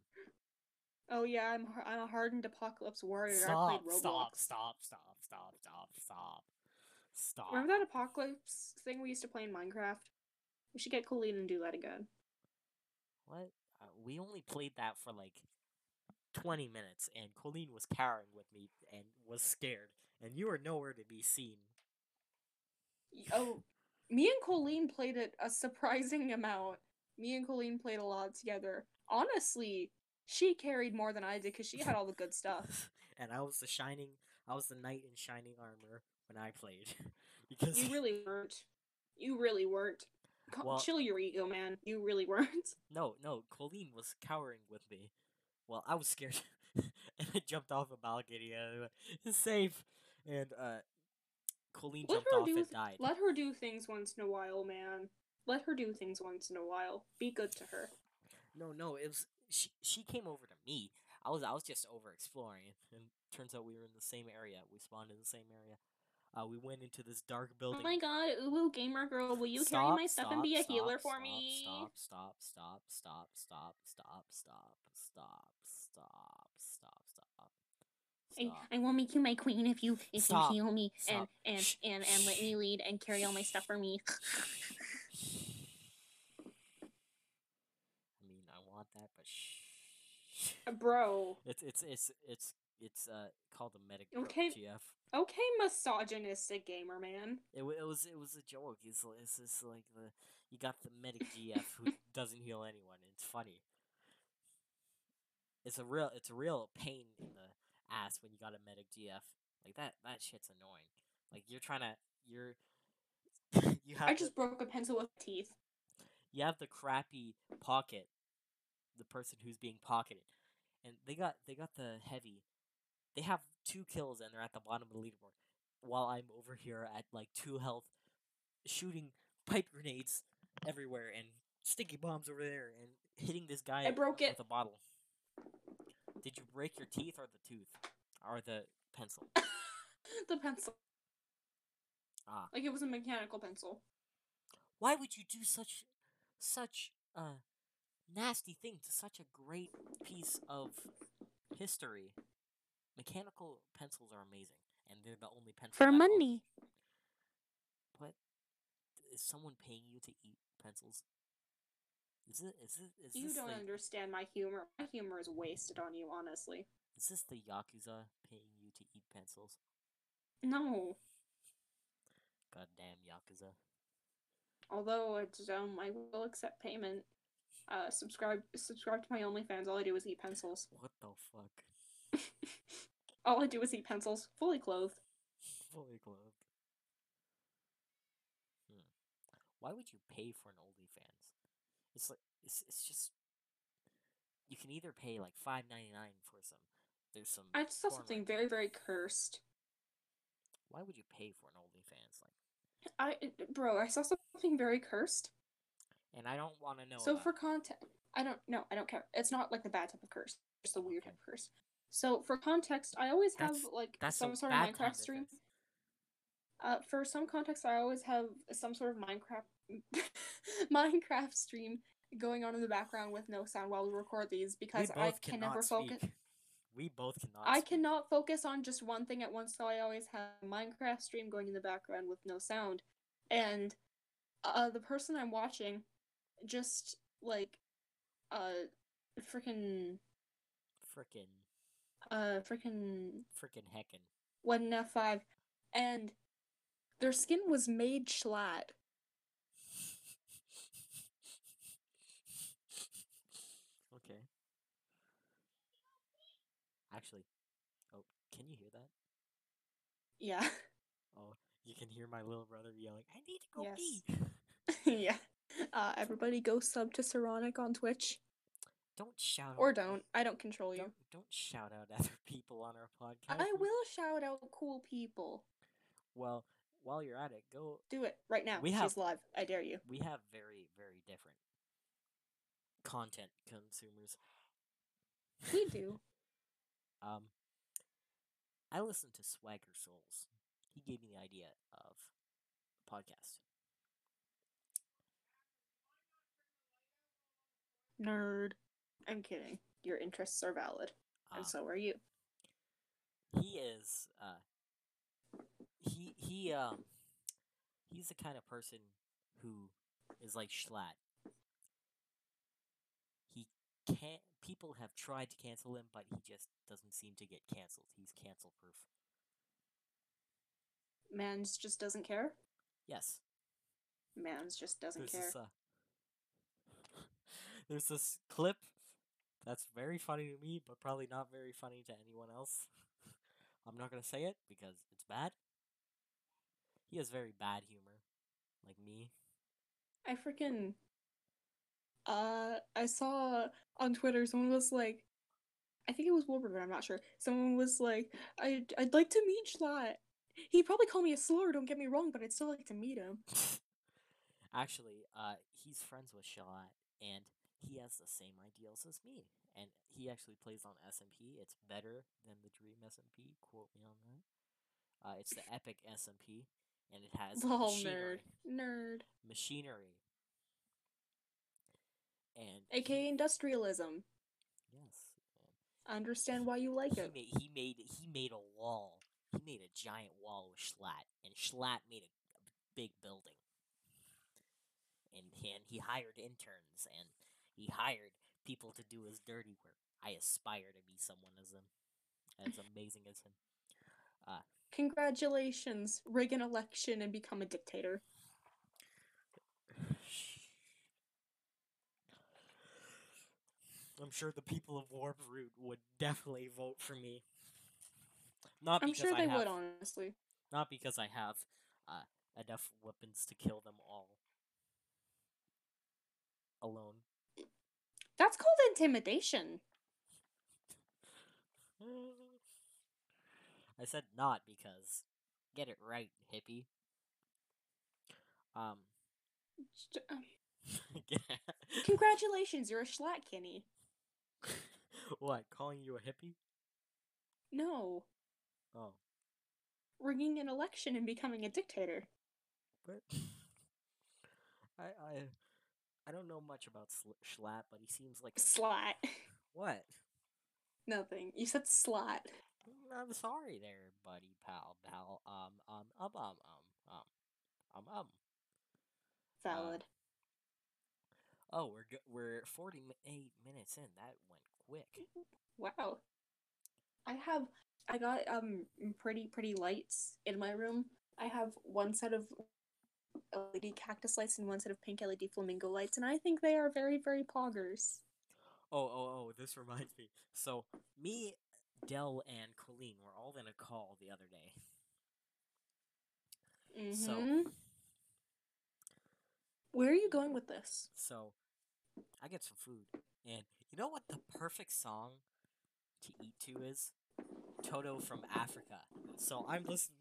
Oh yeah, I'm I'm a hardened apocalypse warrior. I Stop! Stop! Stop! Stop! Stop! Stop! Stop! Stop! Remember that apocalypse thing we used to play in Minecraft? We should get Colleen and do that again. What? Uh, we only played that for like twenty minutes, and Colleen was cowering with me and was scared, and you were nowhere to be seen. Oh, me and Colleen played it a surprising <laughs> amount. Me and Colleen played a lot together. Honestly, she carried more than I did because she had all the good stuff. <laughs> and I was the shining. I was the knight in shining armor when I played, <laughs> because You really weren't. You really weren't. Co- Well- Chill your ego, man. You really <laughs> weren't. No, no, Colleen was cowering with me. Well, I was scared, and I jumped off a balcony. And went, safe, and uh, Colleen Let jumped off do. and died. let her do things once in a while, man. Let her do things once in a while. Be good to her. No, no, it was she. She came over to me. I was, I was just over exploring, and turns out we were in the same area. We spawned in the same area. Uh, we went into this dark building. Oh my god, Uwu Gamer Girl, will you carry Stop, my stuff and be a stop, healer for stop, me? Stop, stop, stop, stop, stop, stop, stop, stop, stop, stop, stop. I, I will make you my queen if you if Stop. you heal me and Stop. and Shh. and and let me lead and carry all my stuff for me. I mean, I want that, but shh. Uh, <laughs> Bro. It's it's it's it's it's uh called a medic Okay. GF. Okay, misogynistic gamer man. It, it was it was a joke. It's it's just like the you got the medic GF who <laughs> doesn't heal anyone. It's funny. It's a real it's a real pain in the ass when you got a medic GF. Like that that shit's annoying. Like you're trying to you're <laughs> you have I the- just broke a pencil with teeth. you have the crappy pocket, the person who's being pocketed, and they got they got the heavy. They have two kills and they're at the bottom of the leaderboard, while I'm over here at like two health, shooting pipe grenades everywhere and sticky bombs over there and hitting this guy I broke with it. a bottle. Did you break your teeth or the tooth or the pencil? <laughs> the pencil. Ah. Like it was a mechanical pencil. Why would you do such such a nasty thing to such a great piece of history? Mechanical pencils are amazing, and they're the only pencils For that all- money. What is someone paying you to eat pencils? Is it? Is it? Is You this don't the, understand my humor. My humor is wasted on you, honestly. Is this the yakuza paying you to eat pencils? No. Goddamn yakuza! Although it's, um, I will accept payment. Uh, subscribe subscribe to my OnlyFans. All I do is eat pencils. What the fuck? <laughs> All I do is eat pencils, fully clothed. Fully clothed. Hmm. Why would you pay for an OnlyFans? It's like it's it's just you can either pay like five ninety nine for some. There's some. I saw something very, very cursed. Why would you pay for an OnlyFans? Like, I, bro, I saw something very cursed. And I don't want to know. so for context, I don't no, I don't care. It's not like the bad type of curse, just the weird Okay. type of curse. So for context, I always have That's- like that's some sort of Minecraft stream. Uh, for some context, I always have some sort of Minecraft <laughs> Minecraft stream going on in the background with no sound while we record these because I can never speak. focus. We both cannot. I speak. cannot focus on just one thing at once, so I always have a Minecraft stream going in the background with no sound. And uh the person I'm watching just like uh freaking freaking uh freaking freaking heckin'. one in F5 and their skin was made schlatt. <laughs> okay. Actually, Oh, can you hear that? Yeah. <laughs> Oh, you can hear my little brother yelling, "I need to go Yes. pee." <laughs> yeah. Uh, everybody go sub to Saronic on Twitch. Don't shout. Or out- don't. I don't control you. Don't don't shout out <laughs> other people on our podcast. I will shout out cool people. Well, while you're at it, go. Do it right now. We She's have- live. I dare you. We have very very different content consumers. We <laughs> do. Um, I listened to Swagger Souls. He gave me the idea of podcast. Nerd. I'm kidding. Your interests are valid, Um, and so are you. he is uh he he um he's the kind of person who is like Schlatt. He can't people have tried to cancel him, but he just doesn't seem to get cancelled. He's cancel proof. Mans just doesn't care. Yes. Mans just doesn't There's care. this uh, There's this clip that's very funny to me, but probably not very funny to anyone else. <laughs> I'm not gonna say it because it's bad. He has very bad humor, like me. I freaking. Uh, I saw on Twitter someone was like, I think it was Wolverine. I'm not sure. Someone was like, I'd I'd like to meet Schlatt. He'd probably call me a slur. Don't get me wrong, but I'd still like to meet him. <laughs> Actually, uh, he's friends with Shalat, and he has the same ideals as me. And he actually plays on SMP. It's better than the Dream SMP. Quote me on that. Uh, it's the Epic SMP, and it has <laughs> Lol, machinery. nerd, nerd. Machinery. And AKA industrialism. yes, I understand why you like he it. made he made he made a wall. He made a giant wall with Schlatt, and Schlatt made a, a big building. And and he hired interns, and he hired people to do his dirty work. I aspire to be someone as him, as amazing as him. Congratulations, rig an election and become a dictator. I'm sure the people of Warp Root would definitely vote for me. Not I'm because sure I they have, would, honestly. not because I have uh, enough weapons to kill them all alone. That's called intimidation. <sighs> I said not because get it right, hippie. Um, uh, <laughs> Congratulations, you're a Schlatt Kenny. <laughs> what? Calling you a hippie? No, Oh, rigging an election and becoming a dictator. but <laughs> I I I don't know much about Sl- Schlatt, but he seems like Slat. <laughs> what? Nothing. You said slat. I'm sorry there, buddy, pal, pal. Um, um, um, um, um, um, um, um. Valid. Oh, we're go- we're forty eight minutes in. That went quick. <laughs> wow. I have. I got um pretty pretty lights in my room. I have one set of LED cactus lights and one set of pink LED flamingo lights, and I think they are very very poggers. Oh, oh, oh! This <laughs> reminds me. So me, Dell, and Colleen were all in a call the other day. So- Mhm. Where are you going with this? So I get some food, and you know what the perfect song to eat to is? Toto from Africa. So I'm listening.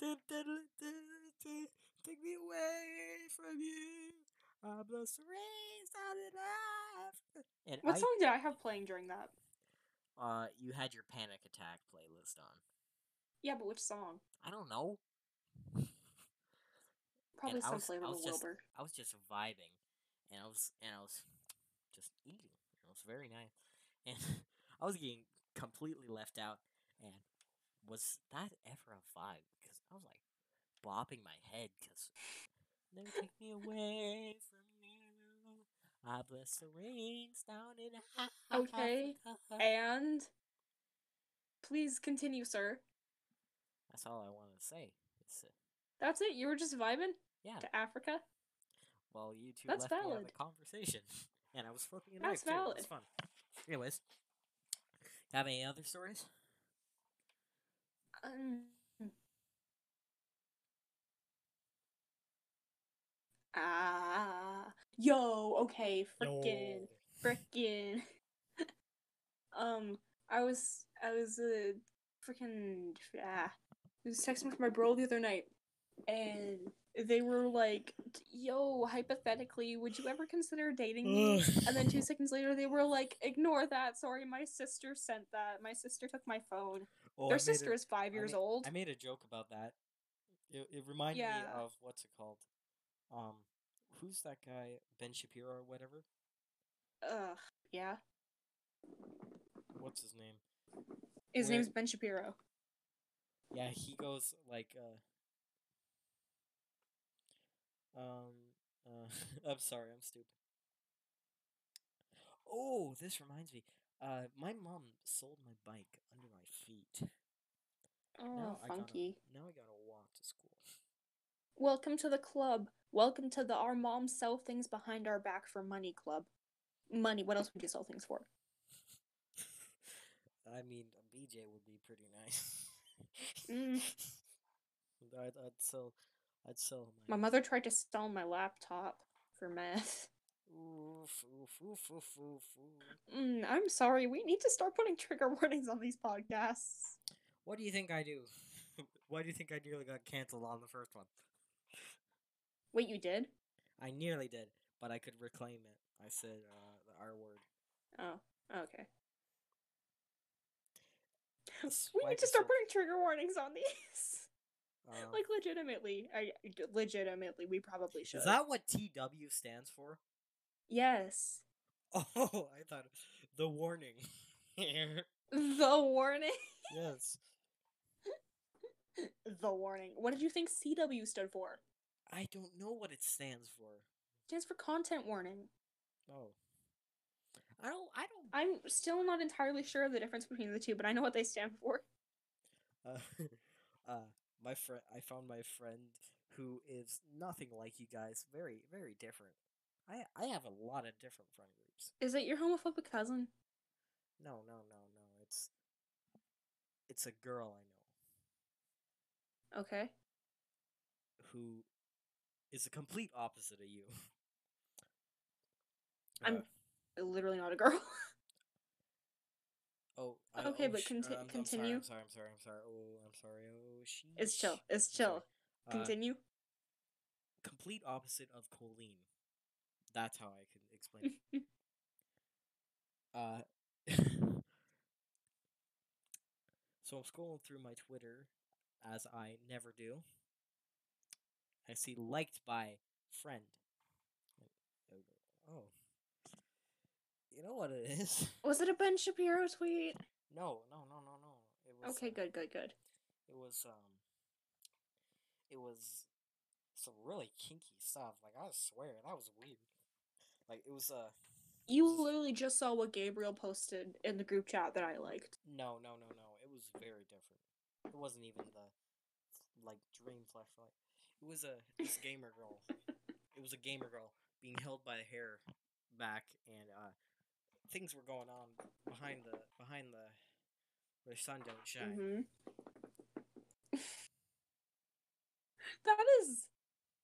<laughs> Take me away from you. I bless the rains down in Africa. And What I, song did I have playing during that? uh, you had your Panic Attack playlist on. Yeah, but which song? I don't know. Probably I some was- flavor of just- Wilbur. I was just vibing, and I was and I was just eating. It was very nice, and <laughs> I was getting completely left out. And was that ever a vibe? Because I was like bopping my head because never take me away from you. I bless the rains down in Okay, And please continue, sir. That's all I wanted to say. It's, uh, That's it. You were just vibing yeah. to Africa. Well, you two That's left me out of valid. the conversation, <laughs> and I was flipping a That's knife too. It fun. Anyways, have any other stories? Um, ah, yo, okay, frickin', frickin'. <laughs> um, I was, I was, uh, frickin', ah, I was texting with my bro the other night, and they were like, yo, hypothetically, would you ever consider dating me? <sighs> And then two seconds later, they were like, ignore that. Sorry, my sister sent that. My sister took my phone. Oh, Their made sister a- is five I years made- old. I made a joke about that. It, it reminded me of what's it called? Um, who's that guy? Ben Shapiro or whatever. Ugh, yeah. What's his name? His Where- name's Ben Shapiro. Yeah, he goes like, uh, um, uh, <laughs> I'm sorry, I'm stupid. Oh, this reminds me. Uh, my mom sold my bike under my feet. Oh, now I funky. now I gotta walk to school. Welcome to the club. Welcome to the our moms sell things behind our back for money club. Money. What else would you sell things for? <laughs> I mean, a BJ would be pretty nice. Mm. <laughs> I'd, I'd sell, I'd sell My My mother tried to sell my laptop for meth. Oof, oof, oof, oof, oof, oof. Mm, I'm sorry. We need to start putting trigger <laughs> warnings on these podcasts. What do you think I do? Why do you think I nearly got canceled on the first one? Wait, you did? I nearly did, but I could reclaim it. I said uh, the R word. Oh, okay. <laughs> We need to start putting trigger warnings on these. Um, <laughs> like legitimately, I legitimately we probably should. is that what TW stands for? yes? <laughs> Oh, I thought the warning. The warning. yes. the warning. What did you think CW stood for? I don't know what it stands for. stands for content warning. Oh. I don't. I don't. I'm still not entirely sure of the difference between the two, but I know what they stand for. Uh, <laughs> uh, my friend, I found my friend who is nothing like you guys. Very, very different. I, I have a lot of different friend groups. Is it your homophobic cousin? No, no, no, no. It's, it's a girl I know Okay. who is the complete opposite of you. <laughs> I'm- Uh, Literally not a girl. <laughs> oh, I, Okay, oh, but conti- uh, I'm, continue. I'm sorry. I'm sorry. I'm sorry. Oh, I'm sorry. Oh, she. it's chill. It's chill. Uh, Continue. complete opposite of Colleen. That's how I can explain it. <laughs> Uh, so I'm scrolling through my Twitter, as I never do. I see liked by friend. Oh, you know what it <laughs> is? Was it a Ben Shapiro tweet? No, no, no, no, no. It was Okay, uh, good, good, good. It was um. It was some really kinky stuff. Like I swear that was weird. Like it was uh You literally just saw what Gabriel posted in the group chat that I liked. no no no no. It was very different. It wasn't even the like dream flashlight. It was a this gamer girl. <laughs> It was a gamer girl being held by the hair back, and uh, things were going on behind the behind the where the sun don't shine. hmm <laughs> that is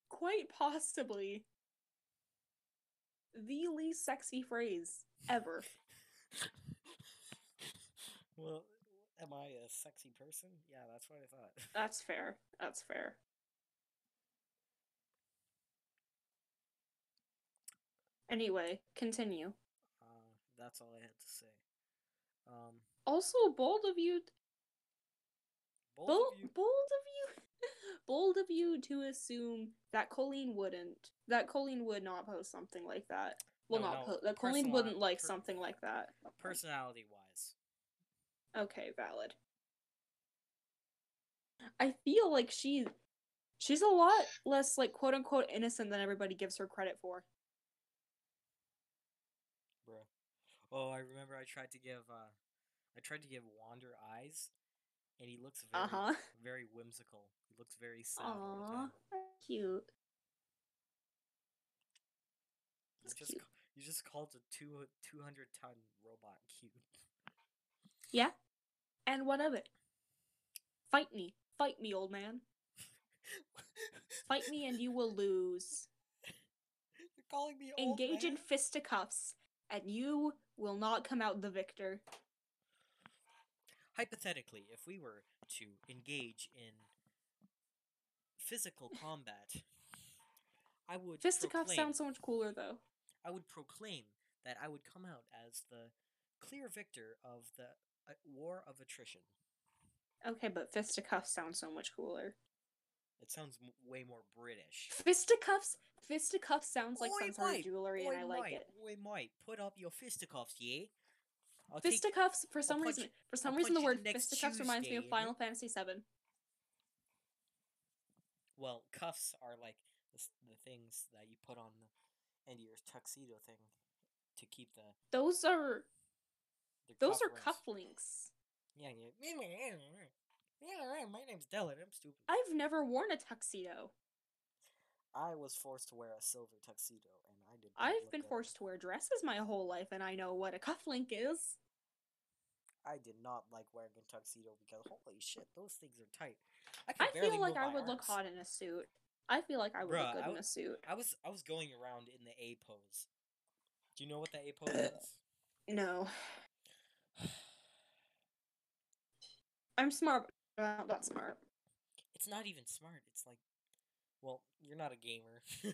quite possibly the least sexy phrase ever. <laughs> well, am I a sexy person? Yeah, that's what I thought. That's fair. That's fair. Anyway, continue. Uh, that's all I had to say. Um, Also, bold of you, both bold, of you. bold of you, <laughs> bold of you to assume that Colleen wouldn't, that Colleen would not post something like that. Well, No, not no, po- that Colleen wouldn't like per- something like that. personality wise. Okay, valid. I feel like she she's a lot less like quote unquote innocent than everybody gives her credit for. Bruh. Oh, I remember I tried to give uh I tried to give Wander eyes and he looks very Uh-huh. very whimsical. He looks very sad the cute. You just cute. you just called a two two hundred ton robot cute. Yeah. And what of it? Fight me. Fight me, old man. Fight me and you will lose. <laughs> You're calling me old Engage in fisticuffs and you will not come out the victor. Hypothetically, if we were to engage in physical combat, I would Fisticuffs sounds so much cooler though. I would proclaim that I would come out as the clear victor of the uh, war of attrition. Okay, but fisticuffs sounds so much cooler. It sounds m- way more British. Fisticuffs fisticuffs sounds like Oi, some sort of jewelry and Oi, I like mate, it. Oi, mate, put up your fisticuffs, yeah? I'll take- Fisticuffs for some reason for some I'll reason the word fisticuffs reminds me of Tuesday, Final Fantasy VII. Well, cuffs are like the, the things that you put on the end of your tuxedo thing to keep the. Those are those are cuff cufflinks. Yeah, yeah. <laughs> Yeah, my name's Dylan. I'm stupid. I've never worn a tuxedo. I was forced to wear a silver tuxedo, and I did. I've been forced to wear dresses my whole life and I know what a cufflink is. I did not like wearing a tuxedo because holy shit, those things are tight. I, I feel like I would look hot in a suit. I feel like I would Bruh, look good in a suit. I was I was going around in the A pose. Do you know what the A pose <clears throat> is? No. <sighs> I'm smart, not that smart. It's not even smart. It's like, well, you're not a gamer. <laughs>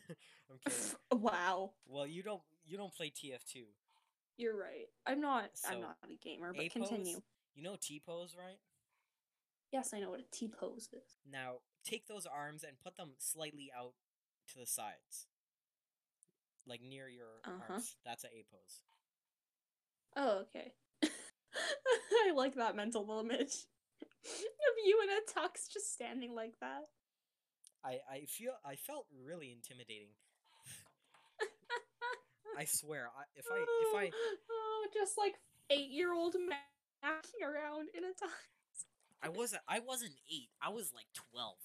I'm kidding. <laughs> wow. Well, you don't you don't play TF2. You're right. I'm not So, I'm not a gamer, but A continue. You know T pose, right? Yes, I know what a T pose is. Now take those arms and put them slightly out to the sides, like near your Uh-huh. arms. That's a A pose. Oh, okay. <laughs> I like that mental image of you in a tux just standing like that. I I feel I felt really intimidating. <laughs> I swear, I, if I if I oh, just like eight year old macking <laughs> around in a tux. I wasn't I wasn't eight. I was like twelve.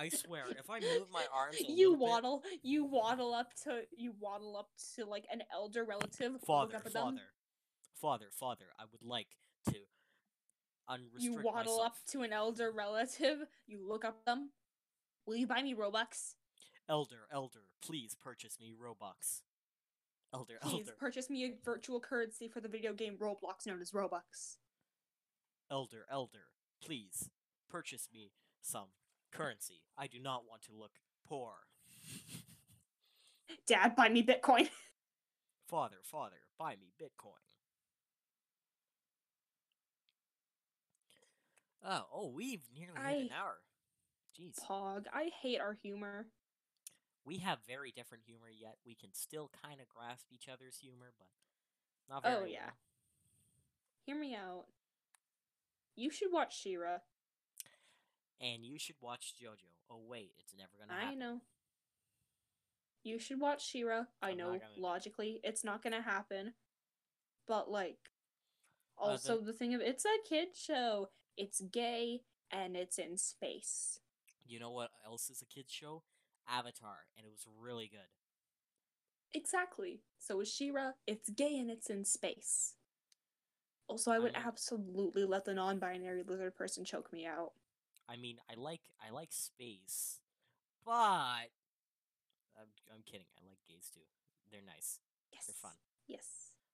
I swear, if I move my arms, a you little bit- waddle, you waddle up to, you waddle up to like an elder relative. father, up at them, father, father, father. I would like to unrestrict You waddle myself. up to an elder relative. You look up them. Will you buy me Robux? Elder, elder, please purchase me Robux. Elder, Please elder, purchase me a virtual currency for the video game Roblox known as Robux. elder, elder, please purchase me some currency. I do not want to look poor. <laughs> Dad, buy me Bitcoin. <laughs> Father, father, buy me Bitcoin. Oh, oh, we've nearly hit an hour. Jeez. Pog, I hate our humor. We have very different humor, yet we can still kind of grasp each other's humor, but not very Oh, yeah. well. Hear me out. You should watch She-Ra. And you should watch JoJo. Oh wait, it's never gonna I know. You should watch She-Ra. I I'm know gonna logically it's not gonna happen. But like Uh, the- also the thing of it's a kid show. It's gay and it's in space. You know what else is a kids show? Avatar, and it was really good. Exactly. So is She-Ra. It's gay and it's in space. Also, I I would mean- absolutely let the non-binary lizard person choke me out. I mean, I like I like space, but I'm I'm kidding. I like gays too. They're nice. Yes. They're fun. Yes.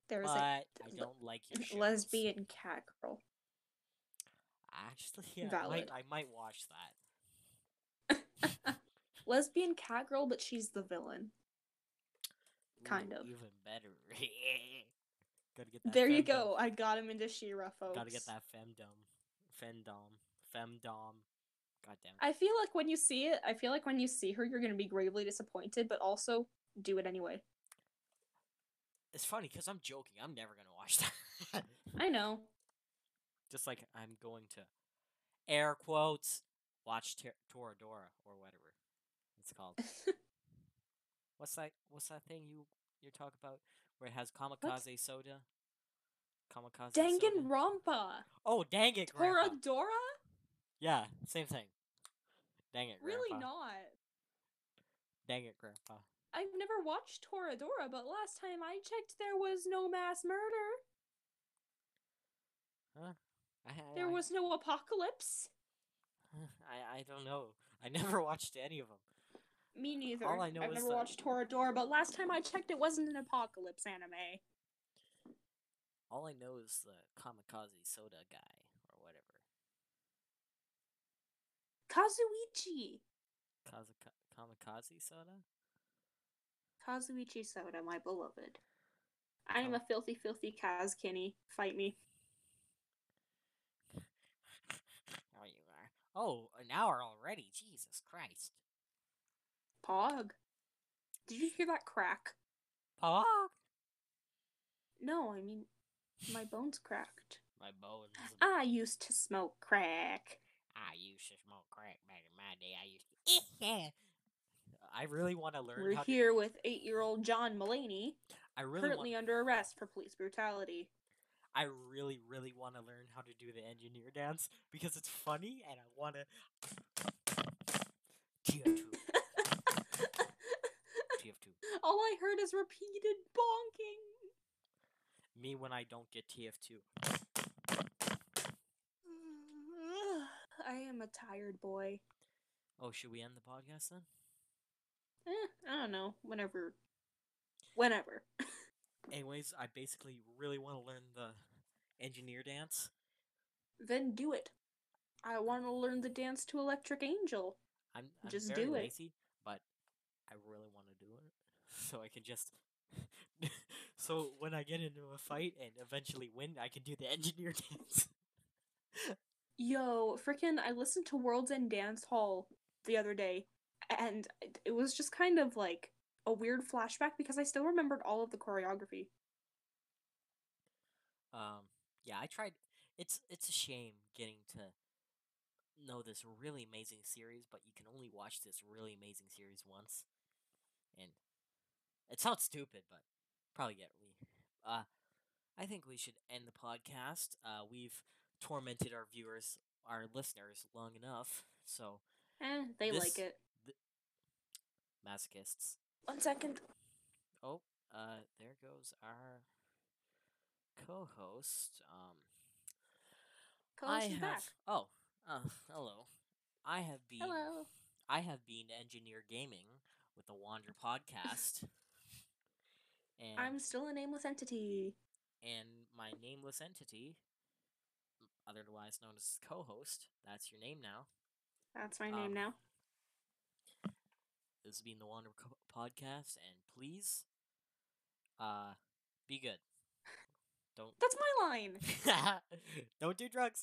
There's but a I don't like your <laughs> shows. lesbian cat girl. Actually, yeah, <laughs> I might, I might watch that. <laughs> lesbian cat girl, but she's the villain. Kind Ooh, of. Even better. <laughs> Gotta get that. There you go. I got him into She-Ra, folks. Gotta get that femdom, femdom, femdom. Goddamn. I feel like when you see it, I feel like when you see her, you're gonna be gravely disappointed, but also do it anyway. It's funny because I'm joking. I'm never gonna watch that. I know. Just like I'm going to air quotes watch Ter- Toradora or whatever it's called. <laughs> what's that? What's that thing you you talk about where it has kamikaze soda? Kamikaze. Danganronpa. Oh, dang it, Grandpa. Toradora? Yeah, same thing. Dang it, Really Grandpa. not. Dang it, Grandpa. I've never watched Toradora, but last time I checked, there was no mass murder. Huh? I, There I- was no apocalypse. <sighs> I I don't know. I never <laughs> watched any of them. Me neither. All I know is I've is never watched Toradora, but last time I checked, it wasn't an apocalypse anime. All I know is the kamikaze soda guy or whatever. Kazuichi. Kazuka- kamikaze soda? Kazuichi Soda, my beloved. I am Oh. a filthy, filthy Kaz Kinney. Fight me. Oh, you are. Oh, an hour already. Jesus Christ. Pog. Did you hear that crack? Pog. No, I mean, my bones cracked. My bones. I used to smoke crack. I used to smoke crack back in my day. I used to. Yeah. <laughs> I really want to learn We're how to. here with eight-year-old John Mulaney, I really currently want. under arrest for police brutality. I really, really want to learn how to do the engineer dance because it's funny and I want to. TF2. TF2. All I heard is repeated bonking. Me when I don't get TF2. I am a tired boy. Oh, should we end the podcast then? Eh, I don't know. Whenever. Whenever. <laughs> Anyways, I basically really want to learn the engineer dance. Then do it. I want to learn the dance to Electric Angel. I'm, I'm Just very do it. lazy, but I really want to do it. <laughs> So I can just. <laughs> so when I get into a fight and eventually win, I can do the <laughs> engineer dance. Yo, frickin' I listened to World's End Dance Hall the other day, and it was just kind of like a weird flashback because I still remembered all of the choreography. Um, yeah, I tried. It's it's a shame getting to know this really amazing series, but you can only watch this really amazing series once, and it sounds stupid, but probably get we. Uh, I think we should end the podcast. Uh, we've tormented our viewers, our listeners, long enough. So Eh, they This- like it. masochists. One second. Oh, uh, there goes our co-host. Um. Co-host I have. back. Oh, uh, hello. I have been. Hello. I have been engineer gaming with the Wander podcast, and I'm still a nameless entity. and my nameless entity, otherwise known as co-host. That's your name now. That's my Um, name now. This has been the Wander co- podcast, and please, uh, be good. <laughs> Don't That's my line. <laughs> don't do drugs.